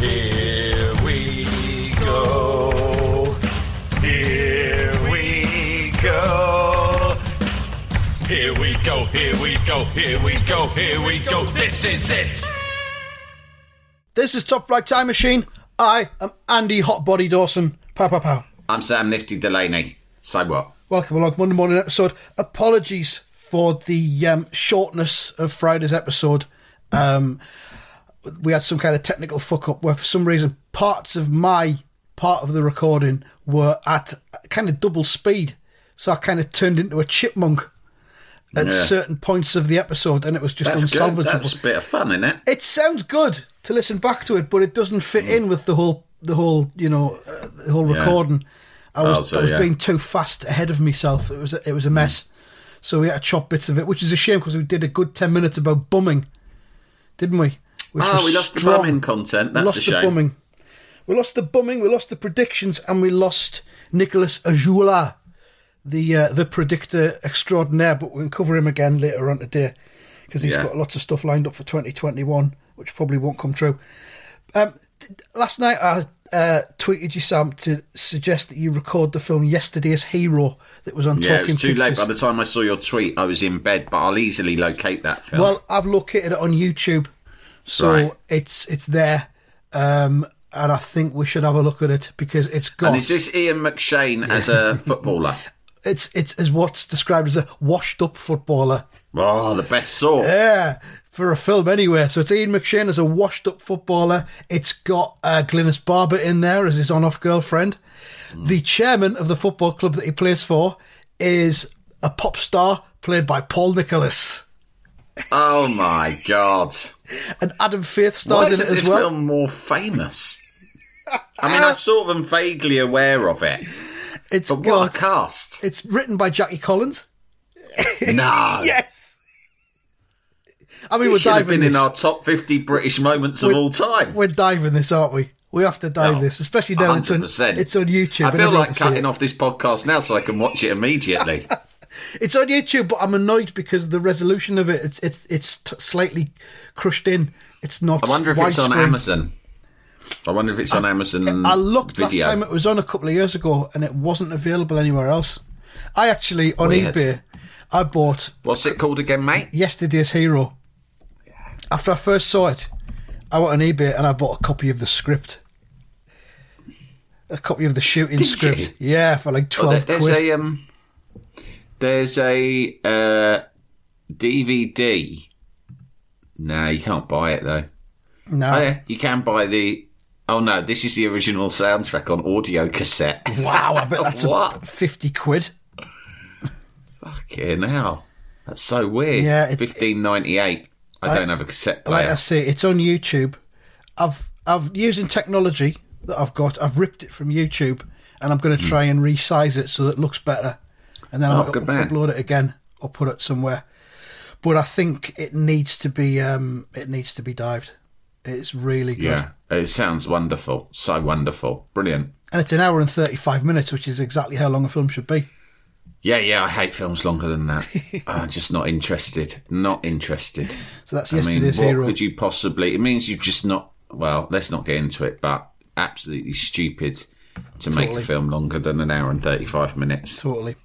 Here we go. Here we go. Here we go. Here we go. Here we go. Here we go. This is it. This is Top Flight Time Machine. I am Andy Hotbody Dawson. Pow, pow, pow. I'm Sam Nifty Delaney. So what? Welcome along Monday morning episode. Apologies for the um, shortness of Friday's episode. Um, we had some kind of technical fuck up where, for some reason, parts of my part of the recording were at kind of double speed. So I kind of turned into a chipmunk at Yeah. certain points of the episode, and it was just That's good. unsalvageable. That's a bit of fun, isn't it? it sounds good to listen back to it, but it doesn't fit in with the whole the whole you know uh, the whole Yeah. recording. I was Oh, so I was yeah. being too fast ahead of myself. It was a, it was a mess. So we had to chop bits of it, which is a shame because we did a good ten minutes about bumming, didn't we? Which Oh, was we lost strong. the bumming content. We That's lost a the shame. bumming. We lost the bumming. We lost the predictions, and we lost Nicholas Aujula, the uh, the predictor extraordinaire. But we can cover him again later on today because he's Yeah. got lots of stuff lined up for 2021, which probably won't come true. Um, th- last night I uh, tweeted you, Sam, to suggest that you record the film Yesterday's Hero that was on Yeah, it Talking was too late. By the time I saw your tweet, I was in bed, but I'll easily locate that film. Well, I've located it on YouTube, so Right. it's it's there, um, and I think we should have a look at it because it's got and is this Ian McShane as a footballer? it's it's as what's described as a washed up footballer. Oh, the best sort. Yeah, for a film anyway. So it's Ian McShane as a washed up footballer. It's got uh, Glynis Barber in there as his on off girlfriend. The chairman of the football club that he plays for is a pop star played by Paul Nicholas. Oh my god! And Adam Faith Why stars in isn't it as this well. film more famous? I mean, I sort of am vaguely aware of it, It's but got, what a cast! it's written by Jackie Collins. No, Yes. I mean, It we're should have diving been in our top fifty British moments of We're- all time. We're diving this, aren't we? We have to dive Oh, this, especially now it's on, 100%. it's on YouTube. I feel like cutting it. off this podcast now so I can watch it immediately. It's on YouTube, but I'm annoyed because the resolution of it it's it's it's t- slightly crushed in. It's not. I wonder if it's on. Amazon. I wonder if it's on Amazon. I looked video. last time it was on a couple of years ago, and it wasn't available anywhere else. I actually on Weird. eBay, I bought What's it called again, mate? Yesterday's Hero. After I first saw it, I went on eBay and I bought a copy of the script. A copy of the shooting Did script. you? Yeah, for like Oh, there- twelve there's quid. a um, there's a uh, DVD. No, you can't buy it though. no. Oh, yeah, you can buy the. Oh no, this is the original soundtrack on audio cassette. Wow, I bet that's What? a fifty quid. Fucking hell, that's so weird. Yeah, fifteen ninety eight. I don't have a cassette like player. I say, it's on YouTube. I've I've using technology that I've got. I've ripped it from YouTube, and I'm going to try and resize it so that it looks better, and then. Oh, going to upload it again or put it somewhere. But I think it needs to be um it needs to be dived. It's really good, yeah, it sounds wonderful. So wonderful, brilliant. and it's an hour and thirty five minutes, which is exactly how long a film should be. Yeah, yeah, I hate films longer than that. I'm just not interested. Not interested. So that's I mean, what hero. could you possibly? It means you've just not. Well, let's not get into it, but absolutely stupid to make a film longer than an hour and thirty-five minutes. Totally.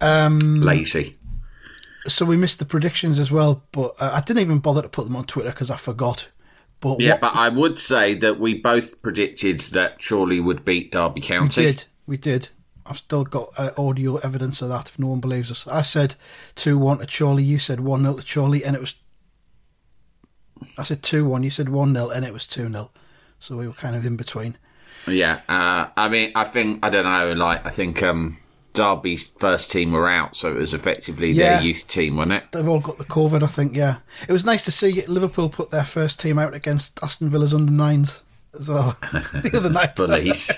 Um, Lazy. So we missed the predictions as well, but uh, I didn't even bother to put them on Twitter because I forgot. But Yeah, what but I would say that we both predicted that Chorley would beat Derby County. we did, we did. I've still got uh, audio evidence of that. If no one believes us, I said two one to Chorley. You said one 0 to Chorley, and it was. I said two one. You said one 0 and it was two 0 So we were kind of in between. Yeah, uh, I mean, I think I don't know. Like, I think um, Derby's first team were out, so it was effectively Yeah. their youth team, wasn't it? They've all got the COVID, I think. Yeah, it was nice to see Liverpool put their first team out against Aston Villa's under nines as well the other night. Bullies.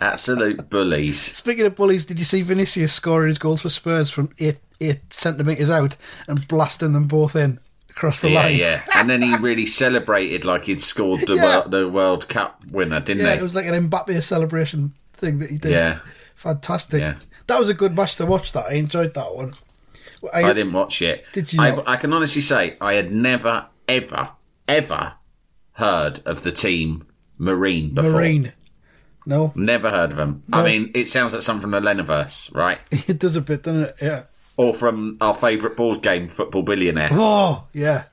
Absolute bullies. Speaking of bullies, did you see Vinicius scoring his goals for Spurs from eight eight centimeters out and blasting them both in across the Yeah, line? yeah. And then he really celebrated like he'd scored the, Yeah. World, the World Cup winner, didn't Yeah, he? it was like an Mbappe celebration thing that he did. Yeah. fantastic. Yeah. That was a good match to watch. That I enjoyed that one. I didn't watch it. Did you I? I can honestly say I had never, ever, ever heard of the team Marine before. Marine. No, Never heard of them. I mean, it sounds like something from the Leniverse, right? it does a bit, doesn't it? Yeah. or from our favourite board game, Football Billionaire. Oh, yeah.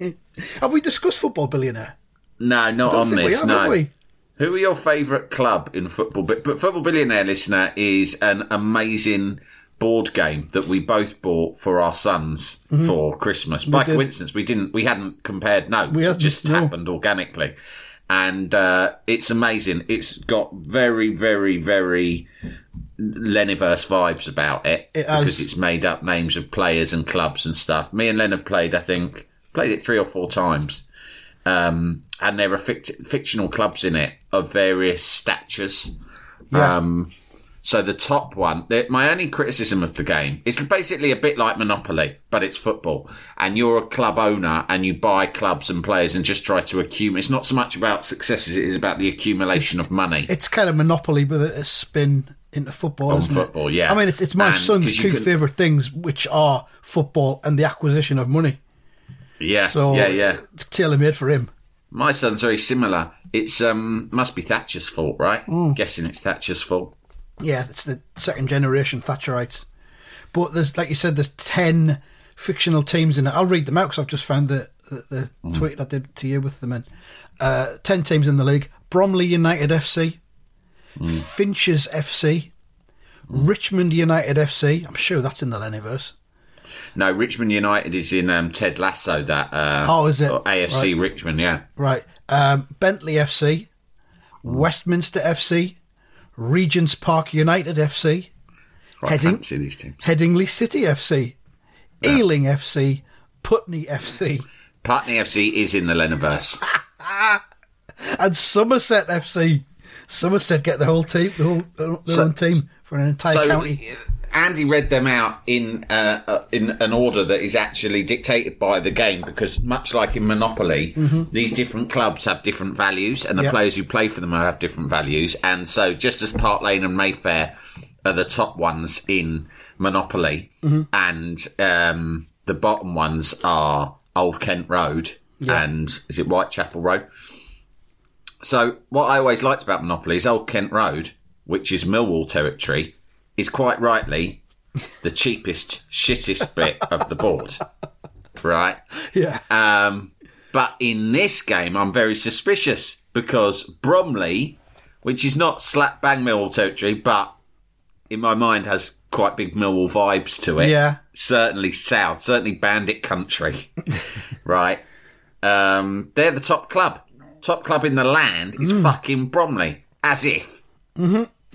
have we discussed football billionaire? No, not I on this. have, no. have we? Who are your favourite club in football? But, Football Billionaire listener is an amazing board game that we both bought for our sons for Christmas. By Mm-hmm. did. coincidence, we didn't. We hadn't compared notes. We it just no. happened organically, and uh, it's amazing. It's got very, very, very Leniverse vibes about it, It has. because it's made up names of players and clubs and stuff. Me and Len have played. I think played it three or four times um, and there are fict- fictional clubs in it of various statures. Yeah. Um, so the top one, my only criticism of the game is basically a bit like Monopoly, but it's football, and you're a club owner and you buy clubs and players and just try to accumulate. It's not so much about success as it is about the accumulation of money. It's kind of Monopoly with a, a spin into football, On isn't football, it? yeah. I mean, it's, it's my And son's two can- favourite things, which are football and the acquisition of money. Yeah, So yeah, yeah. tailor made for him. My son's very similar. It's um must be Thatcher's fault, right? Mm. Guessing it's Thatcher's fault. Yeah, it's the second generation Thatcherites. But there's, like you said, there's 10 fictional teams in it. I'll read them out because I've just found the, the, the Mm. tweet I did to you with them in. Uh, 10 teams in the league Bromley United FC, Mm. Finches FC, Richmond United FC. I'm sure that's in the Leniverse. No, Richmond United is in um, Ted Lasso. That uh, Oh, is it? AFC Richmond? Yeah, Right. Um, Bentley FC. Westminster FC, Regents Park United FC, quite Heading- fancy these teams. Headingley City FC, Ealing FC, Putney FC. Putney FC is in the Leniverse. and Somerset FC. Somerset get the whole team, the whole their So- own team for an entire so county. Andy read them out in uh, uh, in an order that is actually dictated by the game because much like in Monopoly, these different clubs have different values, and the Mm-hmm. Yep. players who play for them have different values. And so, just as Park Lane and Mayfair are the top ones in Monopoly, Mm-hmm. and um, the bottom ones are Old Kent Road Yeah. and is it Whitechapel Road? So what I always liked about Monopoly is Old Kent Road, which is Millwall territory, is quite rightly the cheapest, shittest bit of the board. Right? Yeah, Um, but in this game, I'm very suspicious because Bromley, which is not slap bang Millwall territory, but in my mind has quite big Millwall vibes to it. Yeah. Certainly south, certainly bandit country. right? Um, they're the top club. Top club in the land is fucking Bromley. As if.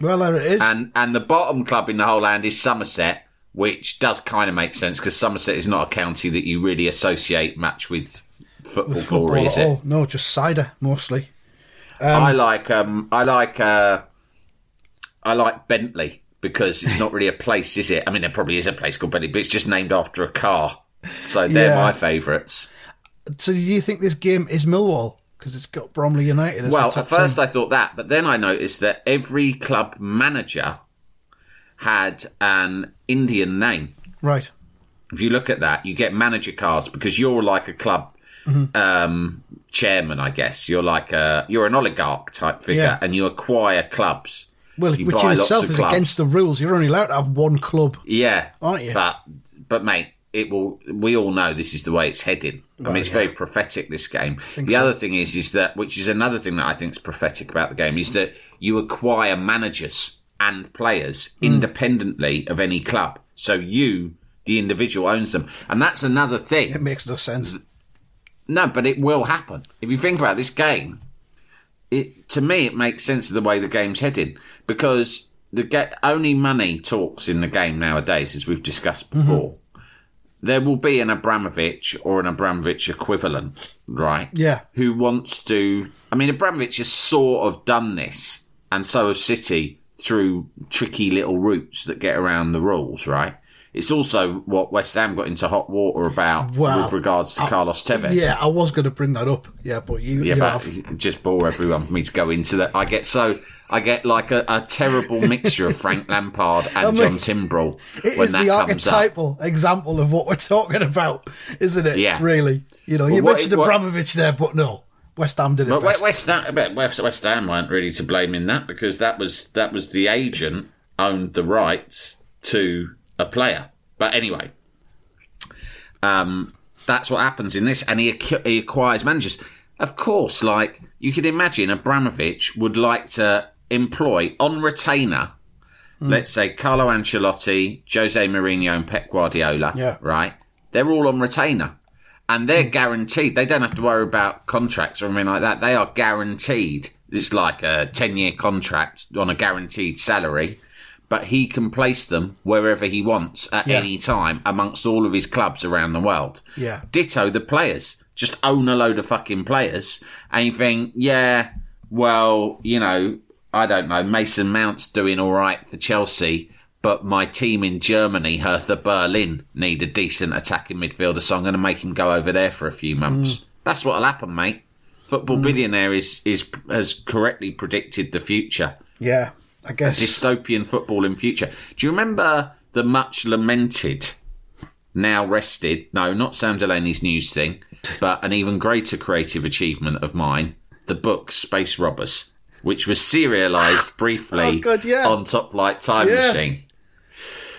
Well there it is. And and the bottom club in the whole land is Somerset, which does kind of make sense because Somerset is not a county that you really associate much with football, With football glory, is it? No, just cider mostly. I like um I like uh I like Bentley because it's not really a place, is it? I mean, there probably is a place called Bentley, but it's just named after a car. So they're Yeah. my favourites. So, do you think this game is Millwall because it's got Bromley United? As Well, at first team? I thought that, but then I noticed that every club manager had an Indian name. right. if you look at that, you get manager cards because you're like a club Mm-hmm. um, chairman, I guess. You're like a you're an oligarch type figure, Yeah. and you acquire clubs. Well, You which in itself is clubs. against the rules. You're only allowed to have one club. Yeah, Aren't you? But but mate, it will. We all know this is the way it's heading. I mean, it's yeah. very prophetic. This game. The so. other thing is, is that which is another thing that I think is prophetic about the game is that you acquire managers and players Hmm. independently of any club. So you, the individual, owns them, and that's another thing. It makes no sense. No, but it will happen. If you think about this game, it to me it makes sense of the way the game's heading because the get only money talks in the game nowadays, as we've discussed before. There will be an Abramovich or an Abramovich equivalent, right? Yeah. Who wants to? I mean, Abramovich has sort of done this, and so has City through tricky little routes that get around the rules, right? It's also what West Ham got into hot water about Well, with regards to Carlos Tevez. Yeah, I was going to bring that up. Yeah, but you, Yeah, you but have. just bore everyone for me to go into that. I get so I get like a, a terrible mixture of Frank Lampard and mean, John Timbrell It when is that the up. archetypal example of what we're talking about, isn't it? Yeah. Really. You know, Well, you what- mentioned what- Abramovich there, but no. West Ham did it But best. West Ham, West, West Ham weren't really to blame in that because that was that was the agent owned the rights to a player. But anyway, um, that's what happens in this, and he, he acquires managers. Of course, like you could imagine, Abramovich would like to employ on retainer. Hmm. Let's say Carlo Ancelotti, Jose Mourinho, and Pep Guardiola. Yeah. Right. They're all on retainer and they're guaranteed. They don't have to worry about contracts or anything like that. They are guaranteed. It's like a ten-year contract on a guaranteed salary, but he can place them wherever he wants at Yeah. any time amongst all of his clubs around the world. Yeah. Ditto the players. Just own a load of fucking players, and you think, yeah, well, you know, I don't know. Mason Mount's doing all right for Chelsea. But my team in Germany, Hertha Berlin, need a decent attacking midfielder, so I'm going to make him go over there for a few months. Mm. That's what'll happen, mate. Football mm. billionaire is, is has correctly predicted the future. yeah, I guess. Dystopian football in future. Do you remember the much lamented, now rested? No, not Sam Delaney's news thing, but an even greater creative achievement of mine: the book Space Robbers, which was serialised briefly Oh, God, yeah. on Top Flight Time Yeah. Machine.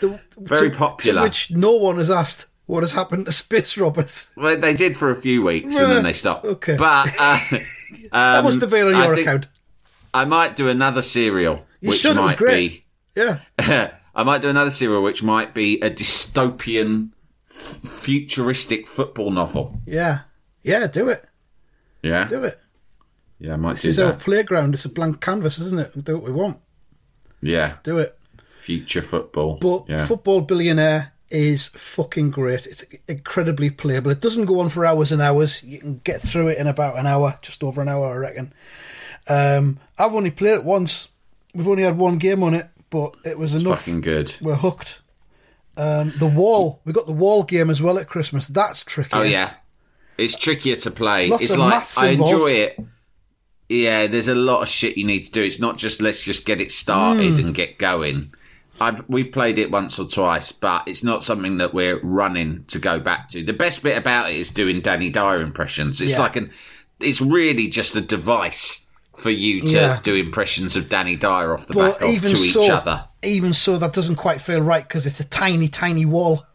The- Very to- popular. To which no one has asked what has happened to Space Robbers. Well, they did for a few weeks and then they stopped. Okay. But uh, that must have been on your think- account. I might do another serial, You which should, might great. Yeah. I might do another serial, which might be a dystopian, f- futuristic football novel. Yeah. Yeah, do it. Yeah, Do it. yeah, I might This do is our playground. It's a blank canvas, isn't it? We do what we want. Yeah, Do it. future football. But yeah. Football Billionaire is fucking great. It's incredibly playable. It doesn't go on for hours and hours. You can get through it in about an hour, just over an hour, I reckon. Um, I've only played it once. We've only had one game on it, but it was enough. fucking good. We're hooked. Um, the wall. We got the wall game as well at Christmas. That's tricky. Oh yeah, it's trickier to play. Lots it's of like maths I enjoy it. Yeah, there's a lot of shit you need to do. It's not just let's just get it started Hmm. and get going. I've we've played it once or twice, but it's not something that we're running to go back to. The best bit about it is doing Danny Dyer impressions. It's Yeah. like an, it's really just a device for you to Yeah. do impressions of Danny Dyer off the But back of to so, each other. even so, that doesn't quite feel right because it's a tiny, tiny wall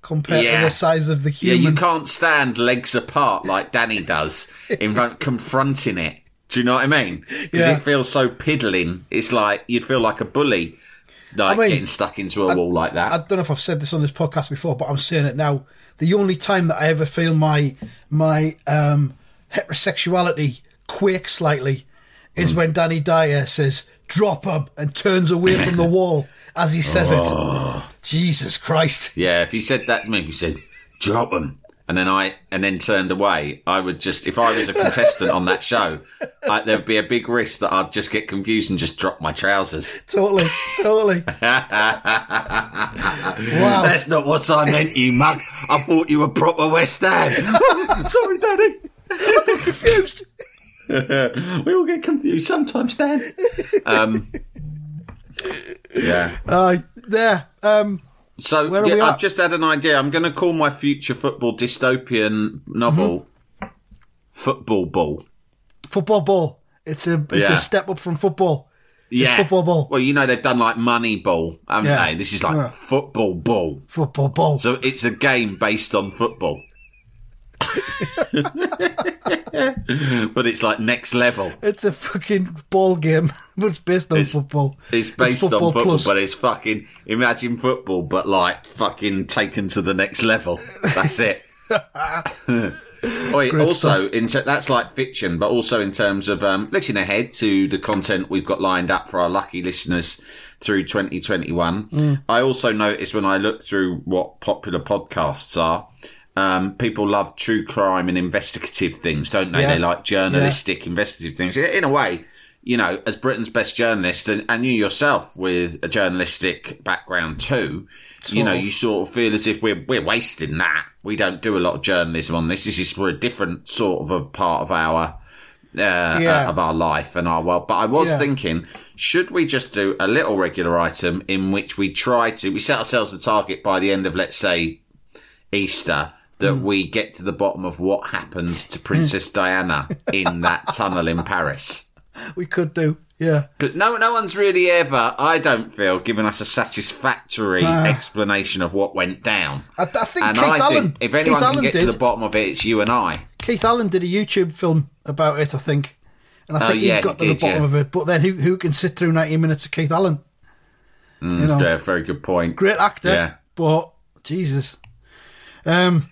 compared Yeah. to the size of the human. Yeah, you can't stand legs apart like Danny does in front, confronting it. Do you know what I mean? Because Yeah. it feels so piddling. It's like you'd feel like a bully, like I mean, getting stuck into a wall like that. I don't know if I've said this on this podcast before, but I'm saying it now. The only time that I ever feel my my um, heterosexuality quake slightly is mm. when Danny Dyer says "drop him" and turns away from the wall as he says Oh. it. Jesus Christ! yeah, if he said that to me, he said, "Drop him," and then I and then turned away, I would just, if I was a contestant on that show, I, there'd be a big risk that I'd just get confused and just drop my trousers. Totally, totally. wow. That's not what I meant, you mug. I thought you were proper West Ham. Sorry, Daddy. I got confused. we all get confused sometimes, Dan. Um, yeah. Uh, there. Um, So yeah, I've just had an idea. I'm going to call my future football dystopian novel "Football Ball." football ball. It's a it's Yeah. a step up from football. Yeah, football ball. Well, you know they've done like Money Ball, haven't Yeah. they? This is like Yeah. football ball. Football ball. So it's a game based on football. but it's like next level. It's a fucking ball game, but it's based on It's- football. It's based on football, plus. but it's fucking imagine football, but like fucking taken to the next level. That's it. Oi, also, in ter- that's like fiction, but also in terms of um, looking ahead to the content we've got lined up for our lucky listeners through 2021. Mm. I also noticed when I look through what popular podcasts are, um, people love true crime and investigative things, don't they? Yeah. They like journalistic, investigative things. In a way, you know, as Britain's best journalist, and, and you yourself with a journalistic background too, you know, of. you sort of feel as if we're we're wasting that. We don't do a lot of journalism on this. This is for a different sort of a part of our uh, Yeah. uh, of our life and our world. But I was Yeah. thinking, should we just do a little regular item in which we try to we set ourselves the target by the end of let's say Easter that Hmm. we get to the bottom of what happened to hmm. Princess Diana in that tunnel in Paris. We could do, yeah. But no, no one's really ever, I don't feel, given us a satisfactory ah. explanation of what went down. I, I think and Keith I Allen. think if anyone Keith can Allen get did. to the bottom of it, it's you and I. Keith Allen did a YouTube film about it, I think, and I Oh, think yeah, he got to the bottom yeah. of it. But then, who who can sit through ninety minutes of Keith Allen? Hmm, you know, Yeah, very good point. great actor, Yeah. but Jesus. Um,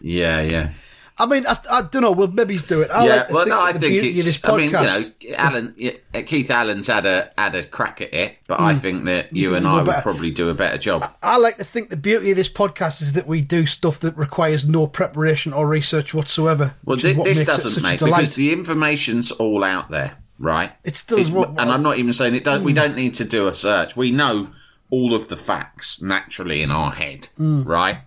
Yeah, yeah. I mean, I, I don't know. We'll maybe do it. I yeah, like well, no, I think it's. I mean, you know, Alan, yeah, Keith Allen's had a had a crack at it, but I think that you, Hmm. think and I would better? probably do a better job. I like to think the beauty of this podcast is that we do stuff that requires no preparation or research whatsoever. Well, which what this doesn't make because the information's all out there, right? It still is It's- what- Hmm. and I'm not even saying it don't. We don't need to do a search. We know all of the facts naturally in our head, Hmm. right?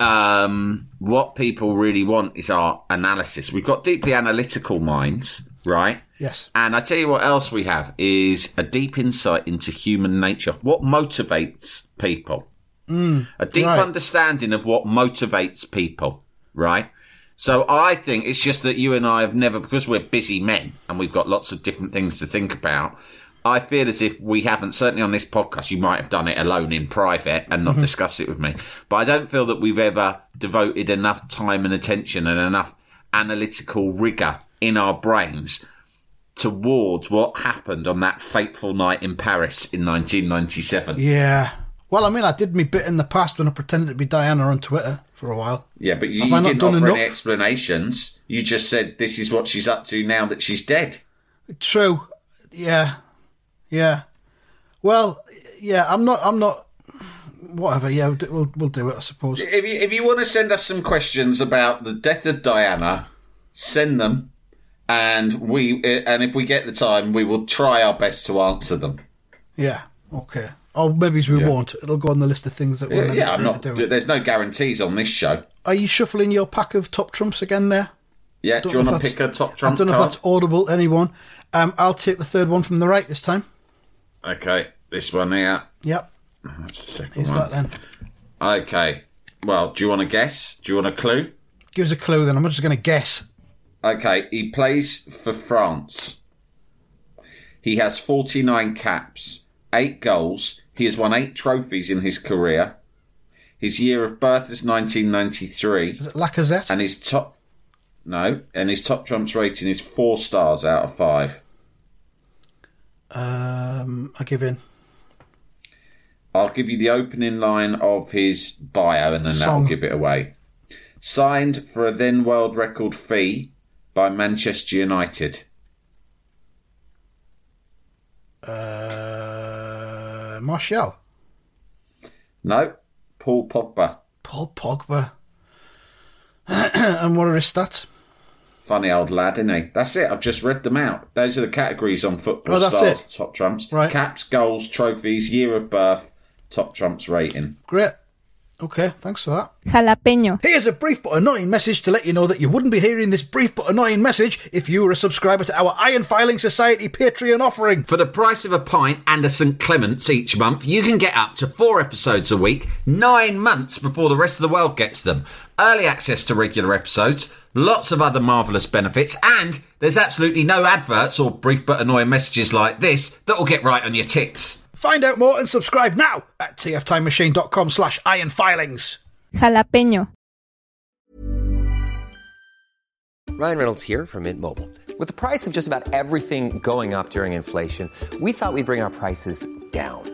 Um, what people really want is our analysis. We've got deeply analytical minds, right? Yes. And I tell you what else we have is a deep insight into human nature. What motivates people? a deep right. understanding of what motivates people, right? So I think it's just that you and I have never, because we're busy men and we've got lots of different things to think about. I feel as if we haven't, certainly on this podcast, you might have done it alone in private and not mm-hmm. discussed it with me. But I don't feel that we've ever devoted enough time and attention and enough analytical rigor in our brains towards what happened on that fateful night in Paris in 1997. Yeah. Well, I mean, I did me bit in the past when I pretended to be Diana on Twitter for a while. Yeah, but you, Have you I not didn't done offer any enough? explanations. You just said this is what she's up to now that she's dead. True. Yeah. Yeah. Well, yeah. I'm not. I'm not. Whatever. Yeah. We'll we'll, do it. I suppose. If you, if you want to send us some questions about the death of Diana, send them, and we uh, and if we get the time, we will try our best to answer them. Yeah. Okay. Or maybe we Yeah. won't. It'll go on the list of things that we're Yeah, yeah, I'm not. to do. There's no guarantees on this show. Are you shuffling your pack of top trumps again there? Yeah, do you want to pick a top trump I don't know card? if that's audible anyone. Um, I'll take the third one from the right this time. Okay, this one here. Yep. That's the second Here's one. that then. Okay. Well, do you want to guess? Do you want a clue? Give us a clue then. I'm just going to guess. Okay, he plays for France. He has 49 caps, 8 goals. He has won 8 trophies in his career. His year of birth is 1993. Is it Lacazette? And his top. No, and his top trumps rating is 4 stars out of 5. Um, I give in. I'll give you the opening line of his bio and then that'll give it away. Signed for a then world record fee by Manchester United. Uh, Martial. No, Paul Pogba. Paul Pogba. and what are his stats? Funny old lad, isn't he? That's it. I've just read them out. Those are the categories on Football Oh, that's Stars it. top trumps. Right. Caps, goals, trophies, year of birth, top trumps rating. Great. Okay, thanks for that. Jalapeño. Here's a brief but annoying message to let you know that you wouldn't be hearing this brief but annoying message if you were a subscriber to our Iron Filing Society Patreon offering. For the price of a pint and a St. Clement's each month, you can get up to four episodes a week, nine months before the rest of the world gets them. Early access to regular episodes, lots of other marvellous benefits, and there's absolutely no adverts or brief but annoying messages like this that will get right on your ticks. Find out more and subscribe now at tftimemachine.com slash ironfilings. Jalapeño. Ryan Reynolds here from Mint Mobile. With the price of just about everything going up during inflation, we thought we'd bring our prices down.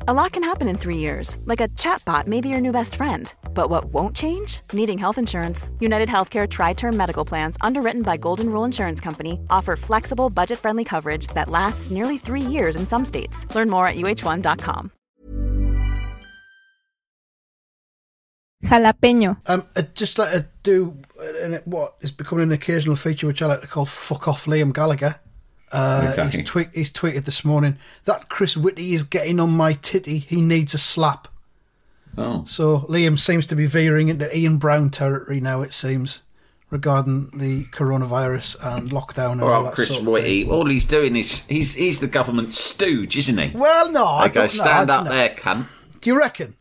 A lot can happen in three years, like a chatbot may be your new best friend. But what won't change? Needing health insurance. United Healthcare Tri Term Medical Plans, underwritten by Golden Rule Insurance Company, offer flexible, budget friendly coverage that lasts nearly three years in some states. Learn more at uh1.com. Jalapeño. Um, I'd just like to do uh, what is becoming an occasional feature, which I like to call "fuck off" Liam Gallagher. Uh, he's, tweet, he's tweeted this morning that Chris Whitty is getting on my titty. He needs a slap. Oh. So Liam seems to be veering into Ian Brown territory now. It seems regarding the coronavirus and lockdown and all that Chris sort of Whitty, all he's doing is he's he's the government stooge, isn't he? Well, no, I I go stand I up there, cunt. Do you reckon?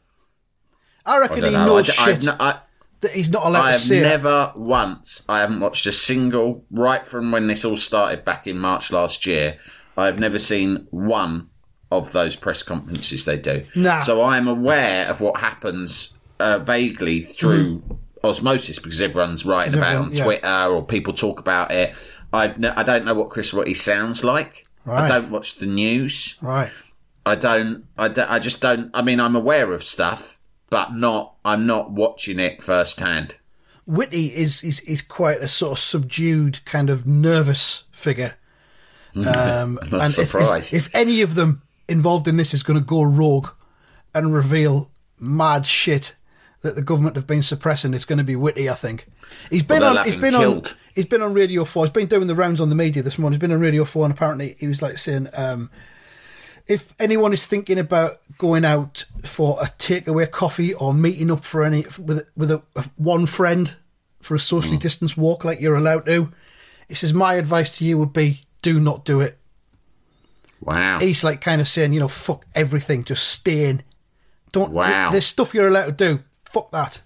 I I reckon don't he know. knows I, shit no- I, that he's not allowed I to have say. it. never once. I haven't watched a single right from when this all started back in March last year. I have never seen one of those press conferences they do. Nah. So I am aware of what happens uh, vaguely through osmosis because everyone's writing about it on everyone- yeah. Twitter or people talk about it. I I don't know what Chris Whitty sounds like. I don't watch the news. Right. I don't, I don't, I just don't, I mean, I'm aware of stuff, but not, I'm not watching it firsthand. Whitty is, is is quite a sort of subdued, kind of nervous figure. Um, I'm not and if, if, surprised. if any of them involved in this is going to go rogue and reveal mad shit that the government have been suppressing, it's going to be Whitty. I think he's been Well, on. He's been him on. He's been on Radio Four. He's been doing the rounds on the media this morning. He's been on Radio Four, and apparently he was like saying, um, if anyone is thinking about going out for a takeaway coffee or meeting up for any with with a, a one friend for a socially hmm. distanced walk, like you're allowed to, he says my advice to you would be do not do it. Wow. He's like kind of saying, you know, fuck everything, just stay in. Don't. Wow. There's stuff you're allowed to do. Fuck that,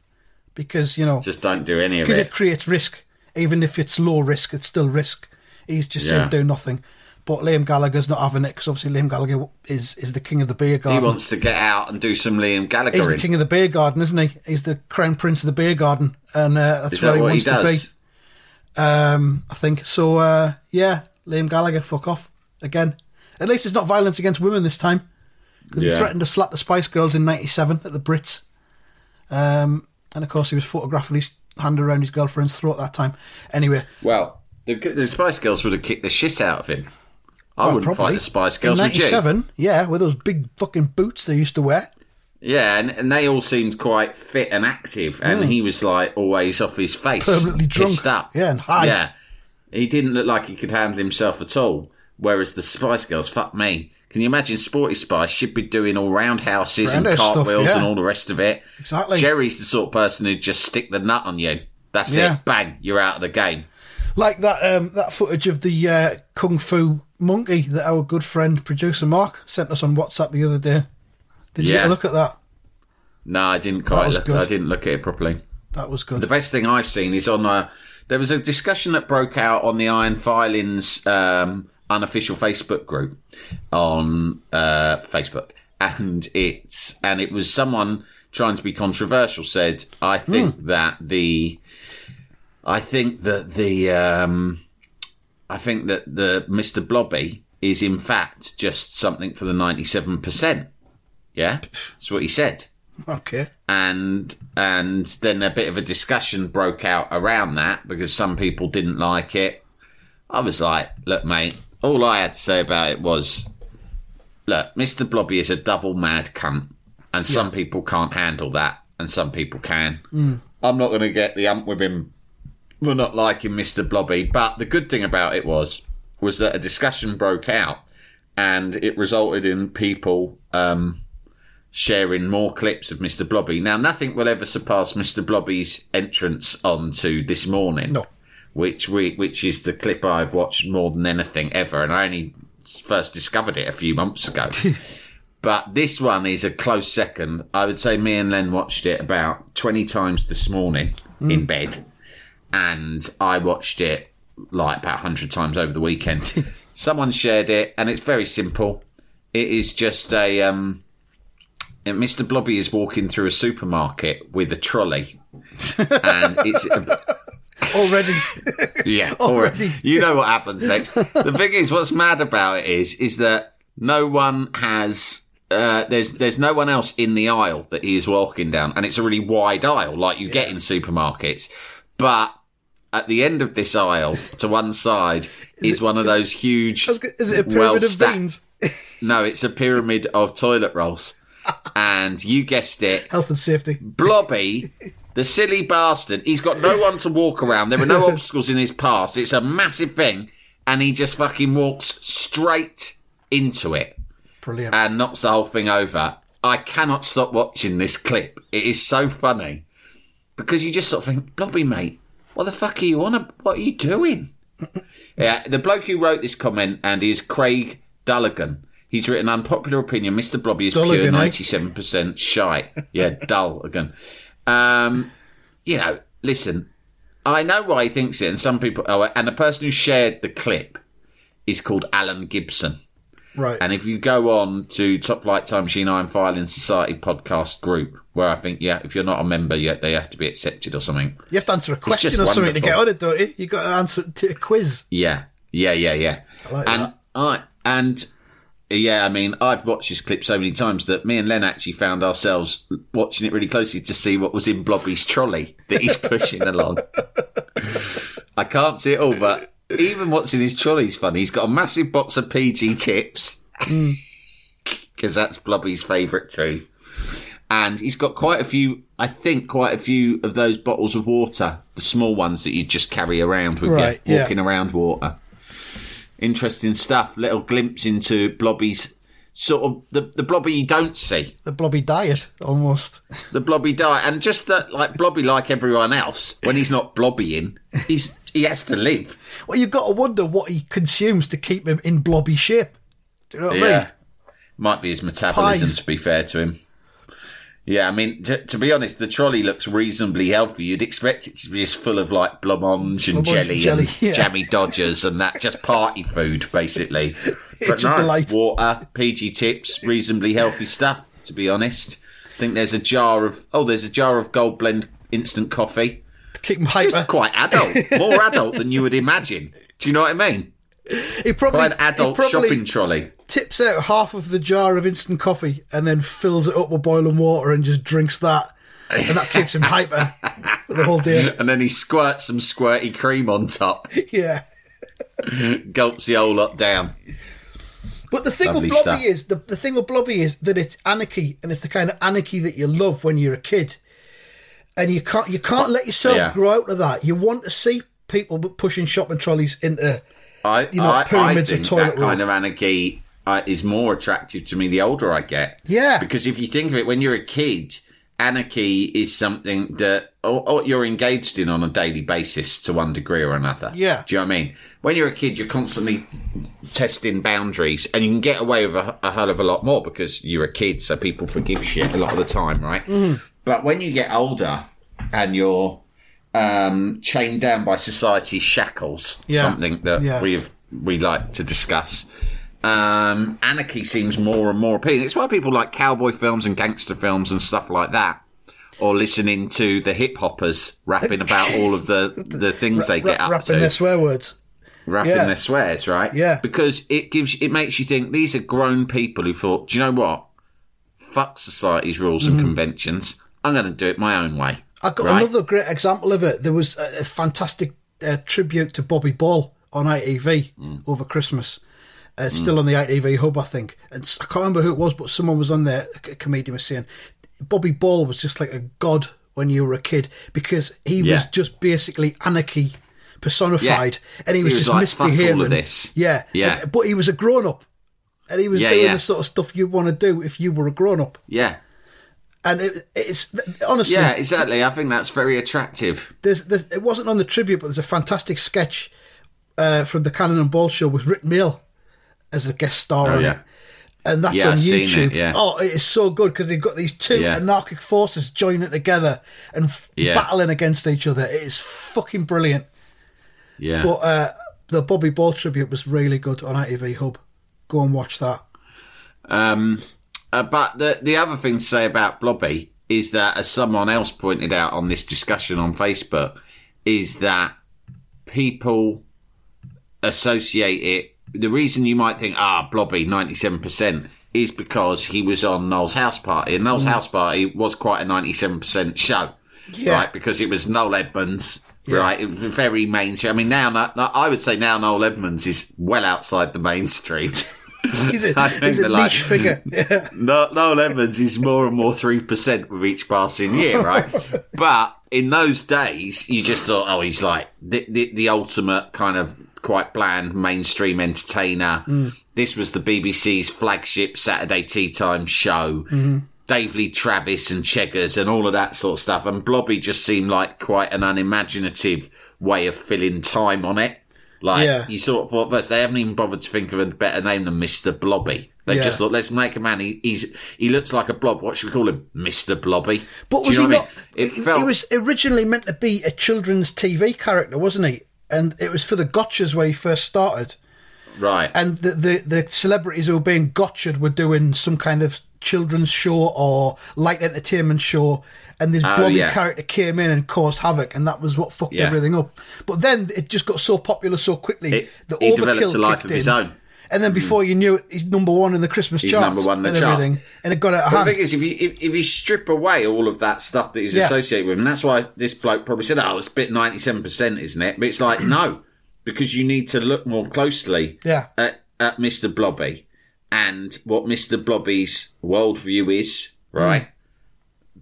because you know Just don't do any of it. because it it. creates risk. Even if it's low risk, it's still risk. He's just Yeah. saying do nothing. But Liam Gallagher's not having it because obviously Liam Gallagher is is the king of the beer garden. He wants to get out and do some Liam Gallagher. He's the king of the beer garden, isn't he? He's the crown prince of the beer garden, and uh, that's Is where that he what he wants to be. Um, I think so. Uh, yeah, Liam Gallagher, fuck off again. At least it's not violence against women this time, because he threatened to slap the Spice Girls in '97 at the Brits. Um, and of course, he was photographed with his hand around his girlfriend's throat that time. Anyway, Well, the, the Spice Girls would have kicked the shit out of him. I wouldn't fight the Spice Girls, in '97. Yeah, with those big fucking boots they used to wear. Yeah, and, and they all seemed quite fit and active, and hmm. he was like always off his face. Permanently drunk. pissed up. Yeah, and high. Yeah, he didn't look like he could handle himself at all. Whereas the Spice Girls, fuck me. Can you imagine Sporty Spice? She'd be doing all roundhouses and Roundhouse stuff, cartwheels and all the rest of it. Exactly. Geri's the sort of person who'd just stick the nut on you. That's Yeah. it. Bang, you're out of the game. Like that um, that footage of the uh, kung fu monkey that our good friend producer Mark sent us on WhatsApp the other day. Did you Yeah. get a look at that? No, I didn't quite. Look. I didn't look at it properly. That was good. The best thing I've seen is on a. There was a discussion that broke out on the Iron Filings um, unofficial Facebook group on uh, Facebook, and it's and it was someone trying to be controversial said, "I think that the, I think that the, um, I think that the Mister Blobby is in fact just something for the ninety-seven percent." Yeah, that's what he said okay. and and then a bit of a discussion broke out around that because some people didn't like it. I was like, look, mate, all I had to say about it was, look, Mr. Blobby is a double mad cunt, and some people can't handle that, and some people can. I'm not going to get the ump with him for not liking Mr. Blobby, but the good thing about it was was that a discussion broke out, and it resulted in people. Um, sharing more clips of Mr. Blobby. Now, nothing will ever surpass Mr. Blobby's entrance onto this morning. No. Which we, which is the clip I've watched more than anything ever, and I only first discovered it a few months ago. but this one is a close second. I would say me and Len watched it about twenty times this morning in bed, and I watched it like about 100 times over the weekend. Someone shared it, and it's very simple. It is just a. Um, Mr. Blobby is walking through a supermarket with a trolley, and it's Already. yeah, Already. You know what happens next. The thing is, what's mad about it is, is that no one has. Uh, there's there's no one else in the aisle that he is walking down, and it's a really wide aisle, like you get in supermarkets. But at the end of this aisle, to one side, is, it- one of those huge. I was Is it a pyramid of well-stacked- beans? No, it's a pyramid of toilet rolls, and you guessed it, Health and safety. Blobby, the silly bastard, he's got no one to walk around. There are no obstacles in his path. It's a massive thing. And he just fucking walks straight into it Brilliant. and knocks the whole thing over. I cannot stop watching this clip. It is so funny. Because you just sort of think, Blobby, mate, what the fuck are you on? ab- What are you doing? yeah, the bloke who wrote this comment, and is Craig Dulligan. He's written unpopular opinion. Mr. Blobby is pure Dulligan, eh? ninety-seven percent shite. Yeah, Dulligan. Um, you know, listen, I know why he thinks it, and some people. Oh, and the person who shared the clip is called Alan Gibson. right. And if you go on to Top Flight Time Machine Iron Filing Society podcast group, where I think, yeah, if you're not a member yet, they have to be accepted or something. you have to answer a question or something to get on it, don't you? you got to answer to a quiz. Yeah, yeah, yeah, yeah. like and that. I and yeah, I mean, I've watched this clip so many times that me and Len actually found ourselves watching it really closely to see what was in Blobby's trolley that he's pushing along. I can't see it all, but even what's in his trolley is funny. He's got a massive box of PG tips mm. because that's Blobby's favourite too. And he's got quite a few, I think, quite a few of those bottles of water, the small ones that you just carry around with Right, you, yeah. walking around water. Interesting stuff. Little glimpse into Blobby's sort of the, the Blobby you don't see, The blobby diet, almost. the Blobby diet, and just that, like Blobby, like everyone else, when he's not blobbying, he's he has to live. Well, you've got to wonder what he consumes to keep him in blobby shape. Do you know what I mean? Might be his metabolism, Pies. to be fair to him. Yeah, I mean, to, to be honest, the trolley looks reasonably healthy. You'd expect it to be just full of like blancmange and jelly, and jelly, and yeah. jammy dodgers and that, just party food, basically. But no, delight. water, PG tips, reasonably healthy stuff, to be honest. I think there's a jar of, oh, there's a jar of Gold Blend instant coffee. Keep hyper. Just quite adult, more adult than you would imagine. Do you know what I mean? He probably, Quite an adult probably shopping trolley. tips out half of the jar of instant coffee and then fills it up with boiling water and just drinks that. And that keeps him hyper the whole day. And then he squirts some squirty cream on top. Yeah. gulps the whole lot down. But the thing Lovely with Blobby stuff. is the, the thing with Blobby is that it's anarchy, and it's the kind of anarchy that you love when you're a kid, and you can't you can't let yourself Yeah. grow out of that. You want to see people pushing shopping trolleys into I, You know, I, pyramids I of think toilet that kind of anarchy uh, is more attractive to me the older I get. Yeah. Because if you think of it, when you're a kid, anarchy is something that or, or you're engaged in on a daily basis to one degree or another. Yeah. Do you know what I mean? When you're a kid, you're constantly testing boundaries and you can get away with a, a hell of a lot more because you're a kid, so people forgive shit a lot of the time, right? Mm-hmm. But when you get older and you're um, chained down by society's shackles, Yeah. something that Yeah. we've we like to discuss. Um, anarchy seems more and more appealing. It's why people like cowboy films and gangster films and stuff like that, or listening to the hip hoppers rapping about all of the the things they get up rapping to their swear words. rapping Yeah. their swears, right? Yeah. Because it gives it makes you think these are grown people who thought, do you know what? Fuck society's rules and conventions. I'm going to do it my own way. I got Right. another great example of it. There was a, fantastic uh, tribute to Bobby Ball on ITV Mm. over Christmas. Uh, it's still on the ITV hub, I think. And I can't remember who it was, but someone was on there. A comedian was saying Bobby Ball was just like a god when you were a kid because he was just basically anarchy personified, and he was, He was just like, "Fuck all of misbehaving. this." Yeah, Yeah. And- but he was a grown up, and he was Yeah, doing yeah. the sort of stuff you'd want to do if you were a grown up. Yeah. And it, it's honestly, Yeah, exactly. I think that's very attractive. there's, there's it wasn't on the tribute, but there's a fantastic sketch uh, from the Cannon and Ball show with Rik Mayall as a guest star Oh, on yeah. it. and that's Yeah, on I've seen it, YouTube. yeah. Oh, it is so good because they've got these two Yeah. anarchic forces joining together and f- battling against each other. It is fucking brilliant. Yeah. But uh, the Bobby Ball tribute was really good on ITV Hub. Go and watch that. Um, uh, but the the other thing to say about Blobby is that, as someone else pointed out on this discussion on Facebook, is that people associate it. The reason you might think, ah, Blobby, ninety-seven percent, is because he was on Noel's house party, and Noel's house party was quite a ninety-seven percent show, Yeah. right? Because it was Noel Edmonds. Right, it was very mainstream. I mean, now no- no- I would say now Noel Edmonds is well outside the mainstream. He's a, he's a niche like- figure. Yeah. No, Noel Edmonds is more and more three percent with each passing year, right? but in those days, you just thought, oh, he's like the, the, the ultimate kind of quite bland mainstream entertainer. This was the BBC's flagship Saturday tea time show. Dave Lee Travis and Cheggers and all of that sort of stuff. And Blobby just seemed like quite an unimaginative way of filling time on it. Like Yeah. you sort of thought first they haven't even bothered to think of a better name than Mr. Blobby. They Yeah. just thought let's make a man. He, he's he looks like a blob. What should we call him, Mr. Blobby? But Do was he not? I mean? It he, felt he was originally meant to be a children's TV character, wasn't he? And it was for the gotchas where he first started. Right. And the, the, the celebrities who were being gotcha'd were doing some kind of children's show or light entertainment show. And this Oh, blobby yeah. character came in and caused havoc, and that was what fucked Yeah. everything up. But then it just got so popular so quickly. It- the he overkill developed a life kicked of his in. own. And then hmm. before you knew it, he's number one in the Christmas He's charts number one in the and charts. everything. And it got out of hand. the thing is, if you if, if you strip away all of that stuff that he's Yeah. associated with, and that's why this bloke probably said, "Oh, it's a bit ninety-seven percent, isn't it?" But it's like no, because you need to look more closely Yeah. at, at Mr. Blobby and what Mr. Blobby's worldview is, right? Hmm.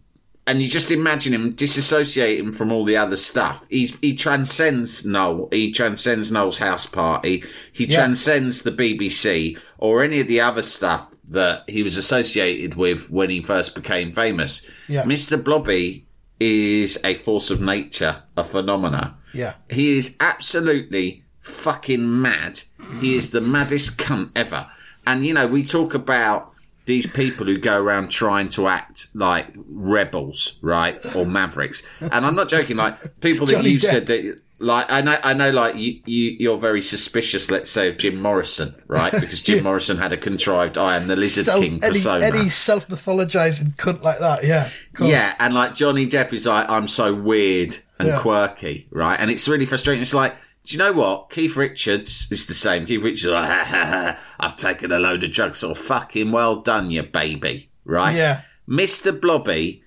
And you just imagine him disassociating from all the other stuff. He's, he transcends Noel. He transcends Noel's house party. He Yeah. transcends the BBC or any of the other stuff that he was associated with when he first became famous. Yeah. Mr. Blobby is a force of nature, a phenomena. Yeah. He is absolutely fucking mad. He is the maddest cunt ever. And, you know, we talk about these people who go around trying to act like rebels, right? Or mavericks. And I'm not joking, like, people that Johnny you've Depp. said that. Like I know, I know. Like you, you, you're very suspicious. Let's say of Jim Morrison, right? Because Jim Morrison had a contrived "I am the Lizard Self- King" persona. any self mythologizing cunt like that, yeah. Yeah, and like Johnny Depp is like, I'm so weird and Yeah. quirky, right? And it's really frustrating. It's like, do you know what? Keith Richards is the same. Keith Richards, is like, ha, ha, ha, I've taken a load of drugs. So fucking well done, you baby, right? Yeah. Mr. Blobby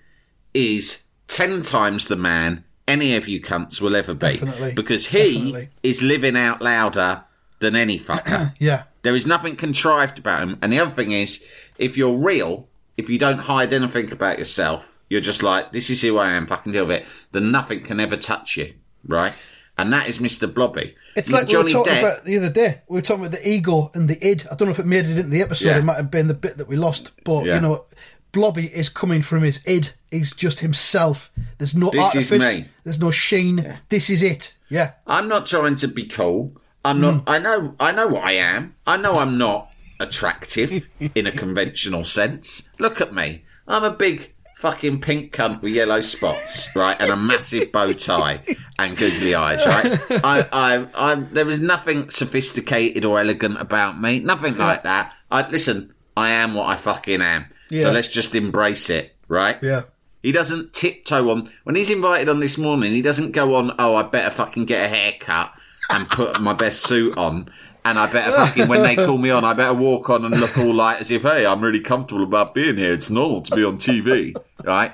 is 10 times the man any of you cunts will ever be. Definitely. Because he Definitely. is living out louder than any fucker. Yeah. There is nothing contrived about him. And the other thing is, if you're real, if you don't hide anything about yourself, you're just like, this is who I am, fucking deal with it, then nothing can ever touch you, right? And that is Mr. Blobby. It's like we were talking about the other day. We were talking about the ego and the id. I don't know if it made it into the episode. Yeah. It might have been the bit that we lost. But, Yeah. you know, Blobby is coming from his id. He's just himself. There's no This is artifice. me. There's no sheen. This is it. Yeah. I'm not trying to be cool. I'm not. Hmm. I know. I know what I am. I know I'm not attractive in a conventional sense. Look at me. I'm a big fucking pink cunt with yellow spots, right, and a massive bow tie and googly eyes, right. I, I, I. There is nothing sophisticated or elegant about me. Nothing like that. I listen. I am what I fucking am. Yeah. So let's just embrace it, right? Yeah. He doesn't tiptoe on when he's invited on this morning. He doesn't go on. Oh, I better fucking get a haircut and put my best suit on, and I better fucking when they call me on, I better walk on and look all like as if, hey, I'm really comfortable about being here. It's normal to be on TV, right?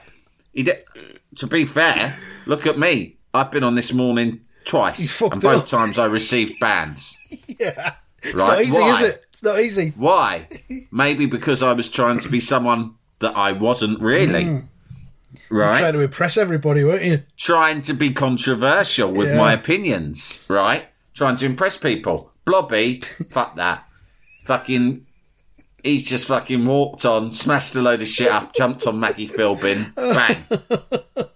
He de- to be fair, look at me. I've been on this morning twice, fucked and both up. times I received bans. Yeah. It's Right, not easy, why? is it? It's not easy. Why? Maybe because I was trying to be someone that I wasn't really. Mm. Right? Trying to impress everybody, weren't you? trying to be controversial with Yeah. my opinions, right? Trying to impress people. Blobby, fuck that. Fucking, he's just fucking walked on, smashed a load of shit up, jumped on Maggie Philbin, bang.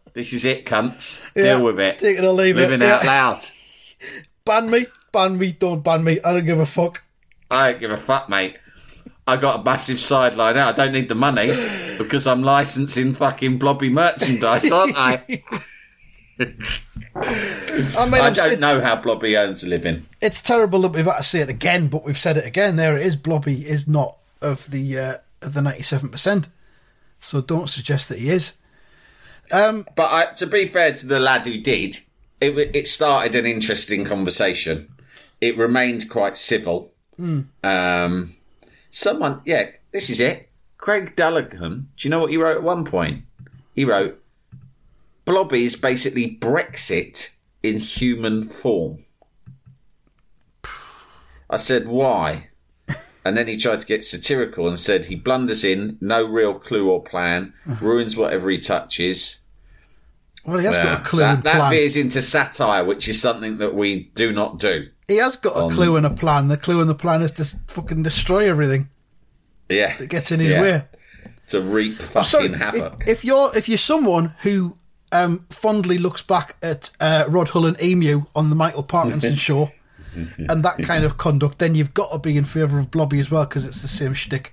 this is it, cunts. Yeah, Deal with it. take it or leave it, Living yeah. out loud. Ban me. Ban me. Don't ban me. I don't give a fuck. I don't give a fuck, mate. I got a massive sideline out. I don't need the money because I'm licensing fucking blobby merchandise, aren't I? I mean, I don't know how blobby earns a living. It's terrible that we've had to say it again, but we've said it again. There it is. Blobby is not of the uh, of the ninety seven percent. So don't suggest that he is. But I, to be fair to the lad who did, it it started an interesting conversation. It remained quite civil. Um, someone, yeah, this is it. Craig Dallaghan. Do you know what he wrote at one point? He wrote, "Blobby is basically Brexit in human form." I said, "Why?" And then he tried to get satirical and said he blunders in, no real clue or plan, ruins whatever he touches. Well, he has got a clue that, and that plan. veers into satire, which is something that we do not do. He has got a clue and a plan. The clue and the plan is to fucking destroy everything Yeah, that gets in his Yeah. way. to reap fucking sorry, havoc. If, if you're if you're someone who um, fondly looks back at uh, Rod Hull and Emu on the Michael Parkinson show and that kind of conduct, then you've got to be in favour of Blobby as well because it's the same shtick.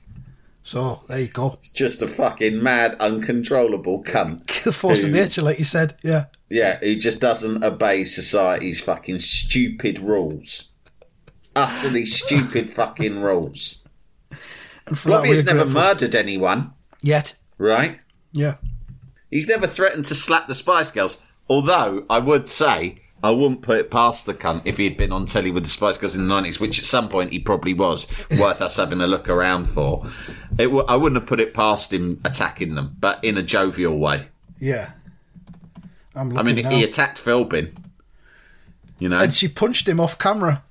So there you go. It's just a fucking mad, uncontrollable cunt. The force of nature, like you said. Yeah. Yeah, who just doesn't obey society's fucking stupid rules. Utterly stupid fucking rules. And for Blobby has never murdered anyone, Yet. right? Yeah. He's never threatened to slap the Spice Girls. Although I would say I wouldn't put it past the cunt if he had been on telly with the Spice Girls in the nineties, which at some point he probably was, worth us having a look around for. It w- I wouldn't have put it past him attacking them, but in a jovial way. Yeah. I'm I mean, now. he attacked Philbin. You know, and she punched him off camera.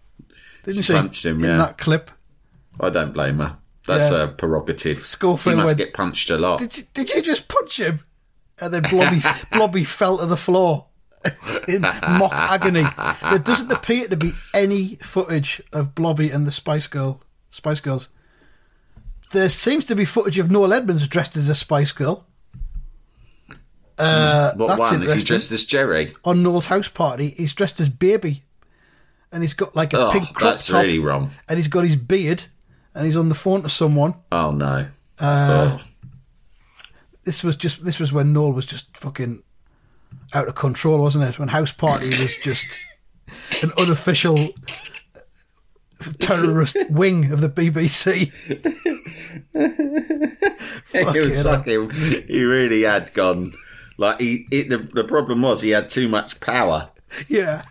Didn't she? punched him, In yeah. that clip. I don't blame her. That's Yeah. a prerogative. Schofield he must went- get punched a lot. Did you, did you just punch him? And then Blobby, Blobby fell to the floor in mock agony. There doesn't appear to be any footage of Blobby and the Spice Girl, Spice Girls. There seems to be footage of Noel Edmonds dressed as a Spice Girl. Uh, what that's one? Is he dressed as Geri? On Noel's house party, he's dressed as Baby, and he's got like a Oh, pink crop that's top, really wrong. and he's got his beard, and he's on the phone to someone. Oh no. Uh, oh. this was just this was when Noel was just fucking out of control, wasn't it? When House Party was just an unofficial terrorist wing of the BBC. it was fucking. He really had gone. Like he, it, the the problem was he had too much power. Yeah.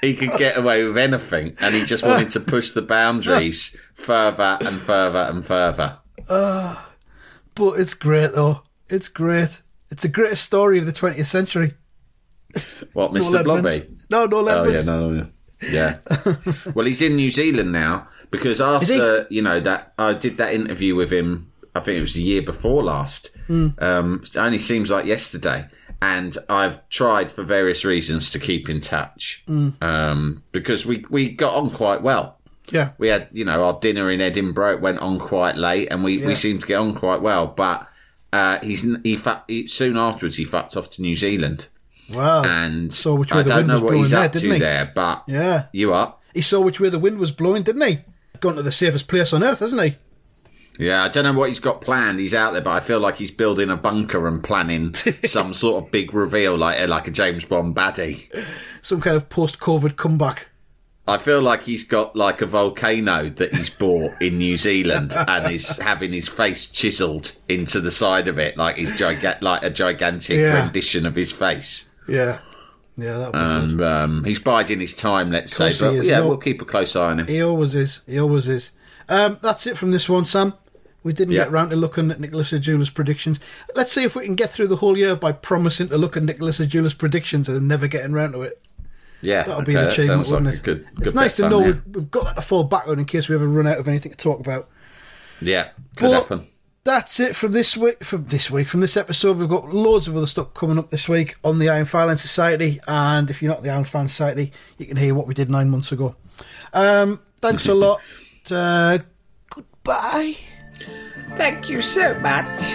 He could get away with anything, and he just wanted to push the boundaries further and further and further. Uh, but it's great though. It's great. It's the greatest story of the 20th century. What, Mr. Blobby? Edmonds. No, Noel Oh yeah, no, no, yeah. well, he's in New Zealand now because after you know that I did that interview with him. I think it was the year before last. Hmm. Um, it only seems like yesterday, and I've tried for various reasons to keep in touch Hmm. um, because we we got on quite well. Yeah. We had you know our dinner in Edinburgh. It went on quite late, and we, Yeah. we seemed to get on quite well. But uh, he's he, fa- he soon afterwards he fucked off to New Zealand Wow. and saw which way I the don't wind know was what blowing he's there, didn't to he? there, but Yeah. you are. He saw which way the wind was blowing, didn't he? Gone to the safest place on earth, hasn't he? Yeah, I don't know what he's got planned. He's out there, but I feel like he's building a bunker and planning some sort of big reveal, like like a James Bond baddie. Some kind of post-COVID comeback. I feel like he's got like a volcano that he's bought in New Zealand and is having his face chiseled into the side of it, like he's giga- like a gigantic Yeah. rendition of his face. Yeah. Yeah, that would be. And um, he's biding his time, let's say. But yeah, we'll keep a close eye on him. He always is. He always is. Um, that's it from this one, Sam. We didn't Yeah. get round to looking at Nicholas Aujula's predictions. Let's see if we can get through the whole year by promising to look at Nicholas Aujula's predictions and then never getting round to it. Yeah, That would be an achievement, wouldn't a it? good- it's good nice to of know fun, we've, we've got that to fall back on in case we ever run out of anything to talk about. Yeah, could But happen. that's it from this week. From this week, from this episode, we've got loads of other stuff coming up this week on the Iron Fireland Society. And if you're not the Iron Fan Society, you can hear what we did nine months ago. Um, thanks a lot. Uh, goodbye. Thank you so much.